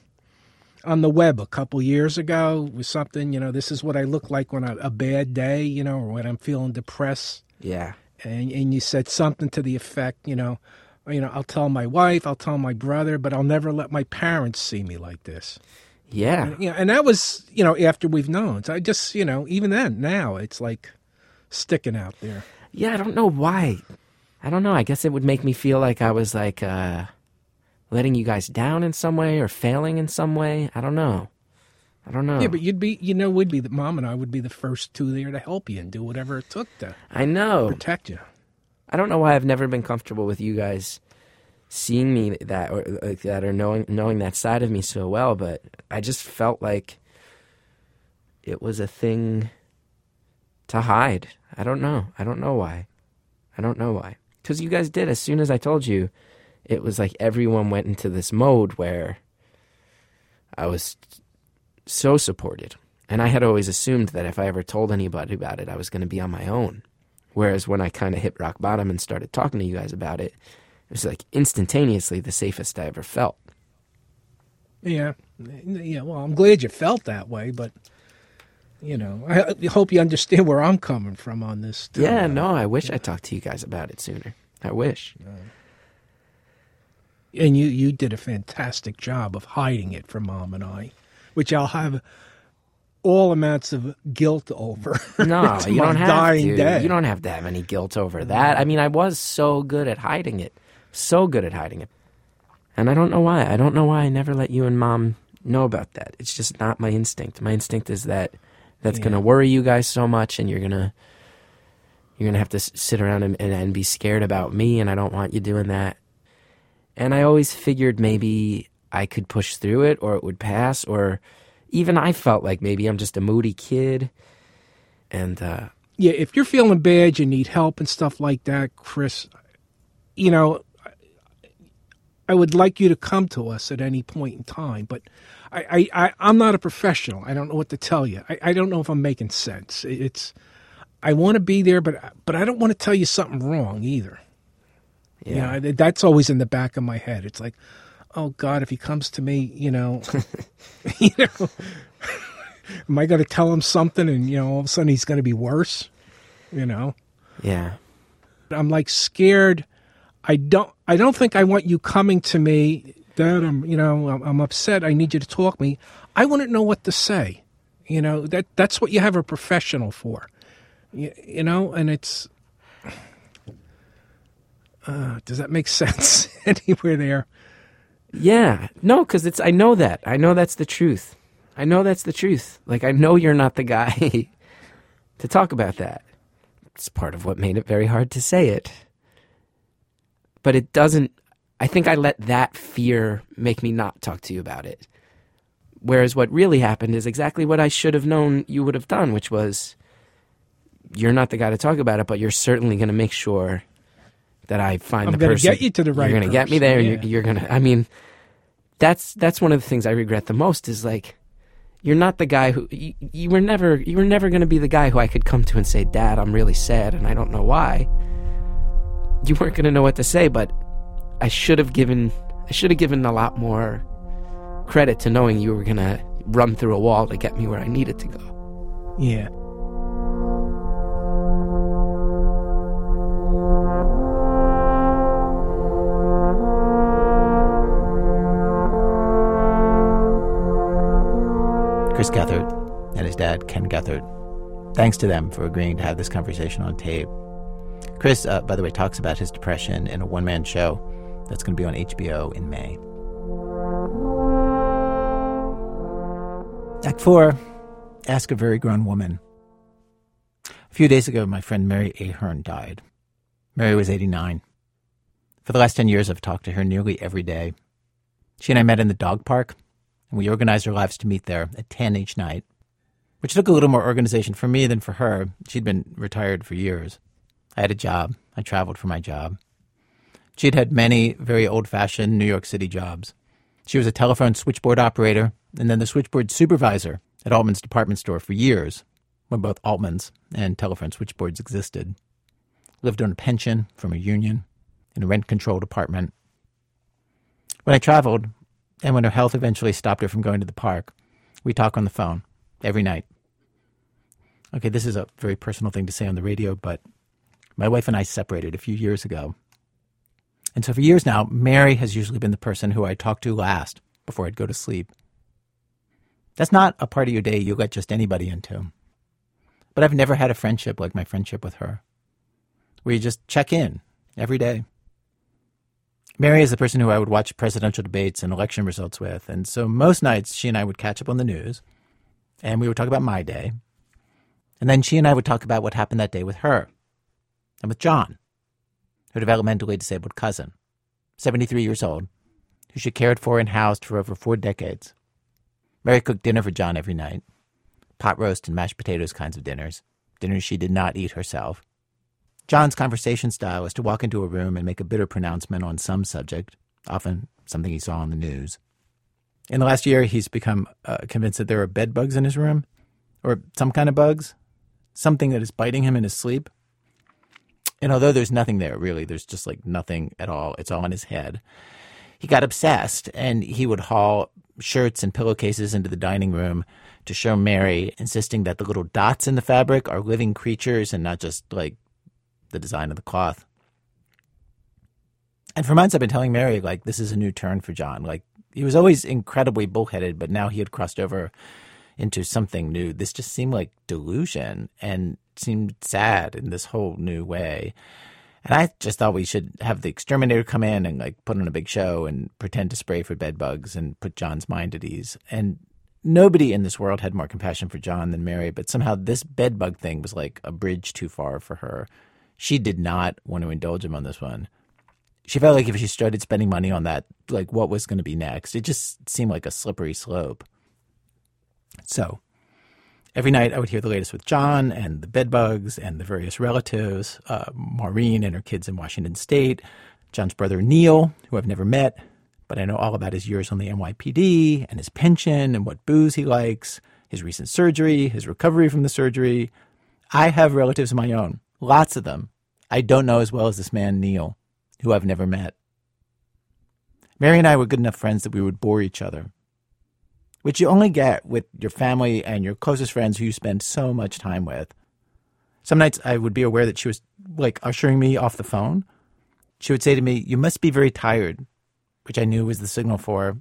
on the web a couple years ago with something, you know, this is what I look like when I, a bad day, you know, or when I'm feeling depressed. Yeah. And and you said something to the effect, you know, you know, I'll tell my wife, I'll tell my brother, but I'll never let my parents see me like this. Yeah. And, you know, and that was, you know, after we've known. So I just, you know, even then, now it's like sticking out there. Yeah, I don't know why. I don't know. I guess it would make me feel like I was like uh letting you guys down in some way or failing in some way. I don't know. I don't know. Yeah, but you'd be, you know, we'd be the mom and I would be the first two there to help you and do whatever it took to I know. protect you. I don't know why I've never been comfortable with you guys seeing me that or like that or knowing knowing that side of me so well, but I just felt like it was a thing to hide. I don't know. I don't know why. I don't know why. Cuz you guys did as soon as I told you, it was like everyone went into this mode where I was so supported. And I had always assumed that if I ever told anybody about it, I was going to be on my own. Whereas when I kind of hit rock bottom and started talking to you guys about it, it was like instantaneously the safest I ever felt. Yeah, yeah. Well, I'm glad you felt that way, but you know, I, hope you understand where I'm coming from on this. Too. Yeah, no, I wish I talked to you guys about it sooner. I wish. and you you did a fantastic job of hiding it from mom and I, which I'll have all amounts of guilt over. No, you don't have dying to. day. You don't have to have any guilt over that. I mean, I was so good at hiding it. So good at hiding it. And I don't know why. I don't know why I never let you and mom know about that. It's just not my instinct. My instinct is that that's going to worry you guys so much and you're going to you're going to have to sit around and, and, and be scared about me and I don't want you doing that. And I always figured maybe I could push through it or it would pass or even I felt like maybe I'm just a moody kid and uh yeah, if you're feeling bad, you need help and stuff like that, Chris. You know, I would like you to come to us at any point in time, but I, I, I I'm not a professional. I don't know what to tell you. I, I don't know if I'm making sense. It's I want to be there, but but I don't want to tell you something wrong either. You Yeah. know, that's always in the back of my head. It's like, oh God, if he comes to me, you know, you know, am I going to tell him something, and you know, all of a sudden he's going to be worse? You know, yeah. I'm like scared. I don't. I don't think I want you coming to me. Dad, I'm. You know, I'm, I'm upset. I need you to talk me. I wouldn't know what to say. You know that that's what you have a professional for. You, you know, and it's. Uh, does that make sense anywhere there? Yeah. No, cuz it's I know that. I know that's the truth. I know that's the truth. Like I know you're not the guy to talk about that. It's part of what made it very hard to say it. But it doesn't I think I let that fear make me not talk to you about it. Whereas what really happened is exactly what I should have known you would have done, which was you're not the guy to talk about it, but you're certainly going to make sure that I find I'm the gonna get you to the right You're going to get me there. yeah. You're, you're going to. I mean, that's that's one of the things I regret the most. Is like, you're not the guy who you, you were never. You were never going to be the guy who I could come to and say, "Dad, I'm really sad, and I don't know why." You weren't going to know what to say, but I should have given. I should have given a lot more credit to knowing you were going to run through a wall to get me where I needed to go. Yeah. Chris Gethard and his dad, Ken Gethard. Thanks to them for agreeing to have this conversation on tape. Chris, uh, by the way, talks about his depression in a one man show that's going to be on HBO in May. Act four Ask a Very Grown Woman. A few days ago, my friend Mary Ahern died. Mary was 89. For the last 10 years, I've talked to her nearly every day. She and I met in the dog park, and we organized our lives to meet there at 10 each night, which took a little more organization for me than for her. She'd been retired for years. I had a job. I traveled for my job. She'd had many very old fashioned New York City jobs. She was a telephone switchboard operator and then the switchboard supervisor at Altman's department store for years when both Altman's and telephone switchboards existed. Lived on a pension from a union in a rent controlled apartment. When I traveled, and when her health eventually stopped her from going to the park, we talk on the phone every night. Okay, this is a very personal thing to say on the radio, but my wife and I separated a few years ago. And so for years now, Mary has usually been the person who I talk to last before I'd go to sleep. That's not a part of your day you let just anybody into. But I've never had a friendship like my friendship with her, where you just check in every day. Mary is the person who I would watch presidential debates and election results with, and so most nights she and I would catch up on the news, and we would talk about my day. And then she and I would talk about what happened that day with her and with John, her developmentally disabled cousin, 73 years old, who she cared for and housed for over four decades. Mary cooked dinner for John every night pot roast and mashed potatoes kinds of dinners, dinners she did not eat herself. John's conversation style was to walk into a room and make a bitter pronouncement on some subject, often something he saw on the news. In the last year, he's become uh, convinced that there are bed bugs in his room, or some kind of bugs, something that is biting him in his sleep. And although there's nothing there, really, there's just like nothing at all, it's all in his head. He got obsessed and he would haul shirts and pillowcases into the dining room to show Mary, insisting that the little dots in the fabric are living creatures and not just like the design of the cloth. And for months, I've been telling Mary, like, this is a new turn for John. Like, he was always incredibly bullheaded, but now he had crossed over into something new. This just seemed like delusion and seemed sad in this whole new way. And I just thought we should have the exterminator come in and like put on a big show and pretend to spray for bed bugs and put John's mind at ease. And nobody in this world had more compassion for John than Mary, but somehow this bed bug thing was like a bridge too far for her. She did not want to indulge him on this one. She felt like if she started spending money on that, like what was going to be next? It just seemed like a slippery slope. So every night I would hear the latest with John and the bedbugs and the various relatives, uh, Maureen and her kids in Washington State, John's brother Neil, who I've never met, but I know all about his years on the NYPD and his pension and what booze he likes, his recent surgery, his recovery from the surgery. I have relatives of my own, lots of them. I don't know as well as this man, Neil, who I've never met. Mary and I were good enough friends that we would bore each other which you only get with your family and your closest friends who you spend so much time with. Some nights I would be aware that she was like ushering me off the phone. She would say to me, You must be very tired, which I knew was the signal for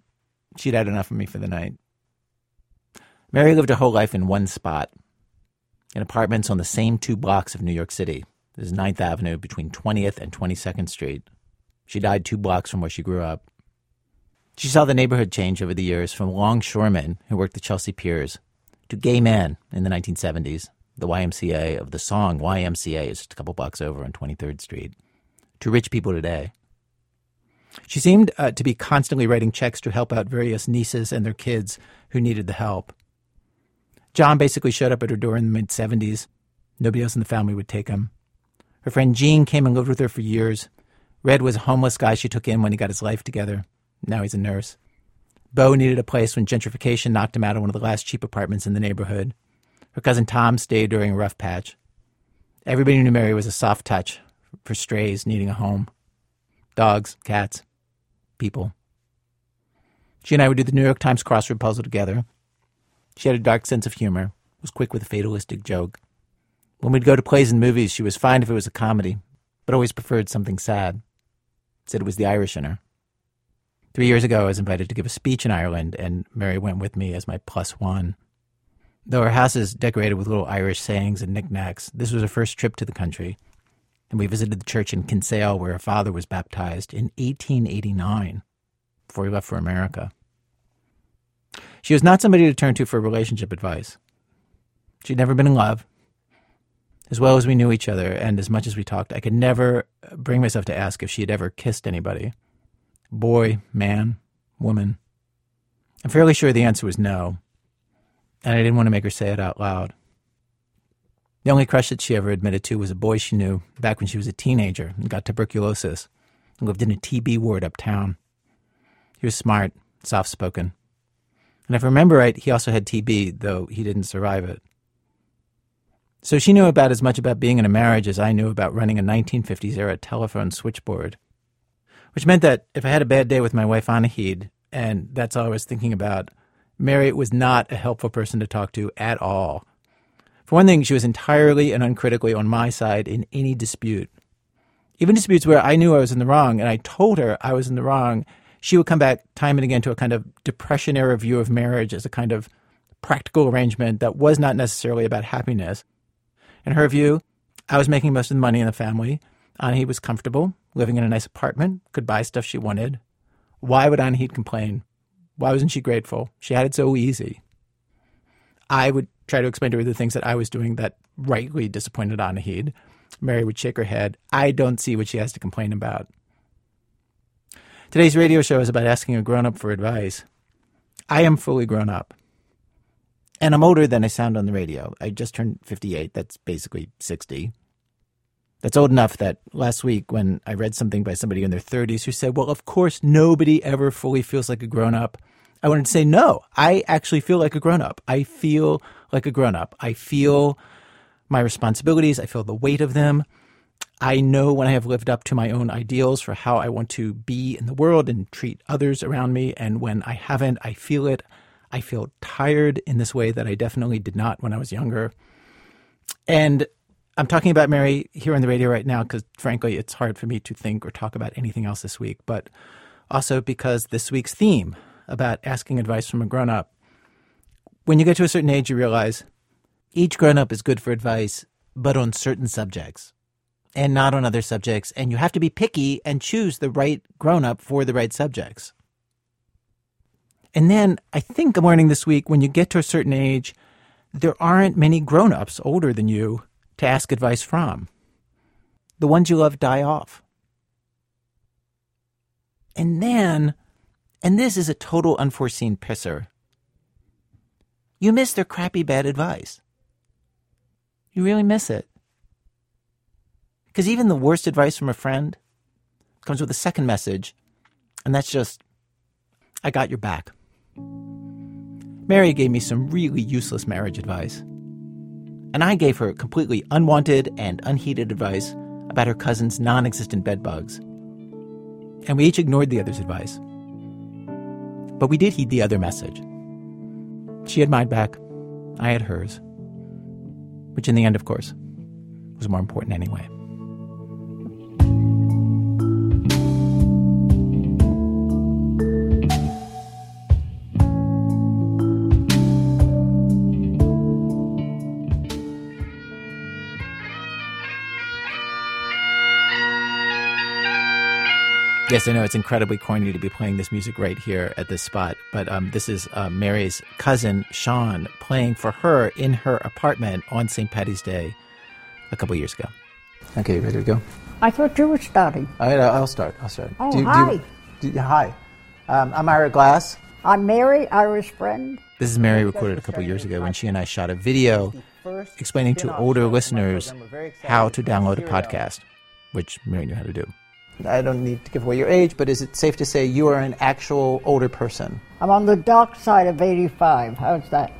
she'd had enough of me for the night. Mary lived her whole life in one spot, in apartments on the same two blocks of New York City. This is 9th Avenue between 20th and 22nd Street. She died two blocks from where she grew up. She saw the neighborhood change over the years from longshoremen who worked the Chelsea piers to gay men in the 1970s. The YMCA of the song YMCA is just a couple blocks over on 23rd Street, to rich people today. She seemed uh, to be constantly writing checks to help out various nieces and their kids who needed the help. John basically showed up at her door in the mid 70s. Nobody else in the family would take him. Her friend Jean came and lived with her for years. Red was a homeless guy she took in when he got his life together. Now he's a nurse. Bo needed a place when gentrification knocked him out of one of the last cheap apartments in the neighborhood. Her cousin Tom stayed during a rough patch. Everybody knew Mary was a soft touch for strays needing a home dogs, cats, people. She and I would do the New York Times crossword puzzle together. She had a dark sense of humor, was quick with a fatalistic joke. When we'd go to plays and movies, she was fine if it was a comedy, but always preferred something sad. Said it was the Irish in her. Three years ago, I was invited to give a speech in Ireland, and Mary went with me as my plus one. Though our house is decorated with little Irish sayings and knickknacks, this was her first trip to the country, and we visited the church in Kinsale where her father was baptized in 1889 before he left for America. She was not somebody to turn to for relationship advice. She'd never been in love. As well as we knew each other, and as much as we talked, I could never bring myself to ask if she had ever kissed anybody boy, man, woman? I'm fairly sure the answer was no, and I didn't want to make her say it out loud. The only crush that she ever admitted to was a boy she knew back when she was a teenager and got tuberculosis and lived in a TB ward uptown. He was smart, soft spoken. And if I remember right, he also had TB, though he didn't survive it. So she knew about as much about being in a marriage as I knew about running a 1950s era telephone switchboard which meant that if I had a bad day with my wife Anaheed, and that's all I was thinking about, Mary was not a helpful person to talk to at all. For one thing, she was entirely and uncritically on my side in any dispute. Even disputes where I knew I was in the wrong and I told her I was in the wrong, she would come back time and again to a kind of depression era view of marriage as a kind of practical arrangement that was not necessarily about happiness. In her view, I was making most of the money in the family. Anaheed was comfortable living in a nice apartment, could buy stuff she wanted. Why would Anaheed complain? Why wasn't she grateful? She had it so easy. I would try to explain to her the things that I was doing that rightly disappointed Anaheed. Mary would shake her head. I don't see what she has to complain about. Today's radio show is about asking a grown up for advice. I am fully grown up. And I'm older than I sound on the radio. I just turned 58. That's basically 60. That's old enough that last week, when I read something by somebody in their 30s who said, Well, of course, nobody ever fully feels like a grown up, I wanted to say, No, I actually feel like a grown up. I feel like a grown up. I feel my responsibilities, I feel the weight of them. I know when I have lived up to my own ideals for how I want to be in the world and treat others around me. And when I haven't, I feel it. I feel tired in this way that I definitely did not when I was younger. And I'm talking about Mary here on the radio right now because, frankly, it's hard for me to think or talk about anything else this week, but also because this week's theme about asking advice from a grown up, when you get to a certain age, you realize each grown up is good for advice, but on certain subjects and not on other subjects. And you have to be picky and choose the right grown up for the right subjects. And then I think I'm learning this week when you get to a certain age, there aren't many grown ups older than you to ask advice from. The ones you love die off. And then, and this is a total unforeseen pisser, you miss their crappy bad advice. You really miss it. Because even the worst advice from a friend comes with a second message, and that's just, I got your back. Mary gave me some really useless marriage advice. And I gave her completely unwanted and unheeded advice about her cousin's non existent bedbugs. And we each ignored the other's advice. But we did heed the other message. She had mine back, I had hers. Which, in the end, of course, was more important anyway. Yes, I know it's incredibly corny to be playing this music right here at this spot, but um, this is uh, Mary's cousin Sean playing for her in her apartment on St. Patty's Day a couple years ago. Okay, ready to go? I thought you were starting. I, I'll start. I'll start. Oh, Do- do- hi. do- hi. Um, I'm Ira Glass. I'm Mary, Irish friend. This is Mary recorded a couple years ago when she and I shot a video explaining to older listeners how to download a podcast, which Mary knew how to do. I don't need to give away your age, but is it safe to say you are an actual older person? I'm on the dark side of 85. How's that?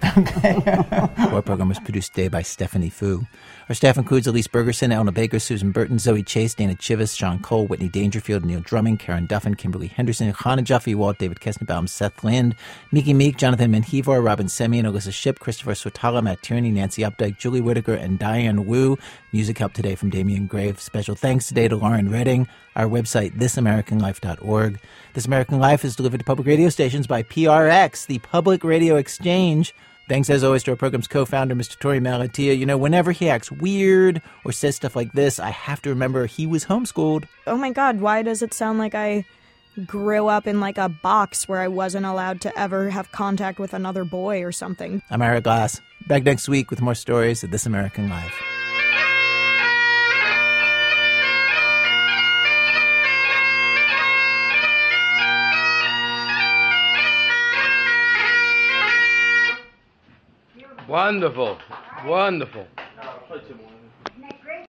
Our program was produced today by Stephanie Fu. Our staff includes Elise Bergerson, Elna Baker, Susan Burton, Zoe Chase, Dana Chivas, Sean Cole, Whitney Dangerfield, Neil Drumming, Karen Duffin, Kimberly Henderson, Hannah Jaffe, Walt, David Kestenbaum, Seth Lind, Miki Meek, Jonathan Menjivar, Robyn Semien, Alissa Shipp, Christopher Swetala, Matt Tierney, Nancy Updike, Julie Whitaker, and Diane Wu. Music help today from Damien Graef. Special thanks today to Lauren Redding. Our website, thisamericanlife.org. This American Life is delivered to public radio stations by PRX, the Public Radio Exchange. Thanks as always to our program's co-founder, Mr. Torey Malatia. You know, whenever he acts weird or says stuff like this, I have to remember he was homeschooled. Oh my god, why does it sound like I grew up in like a box where I wasn't allowed to ever have contact with another boy or something? I'm Ira Glass. Back next week with more stories of This American Life. Wonderful. Wonderful.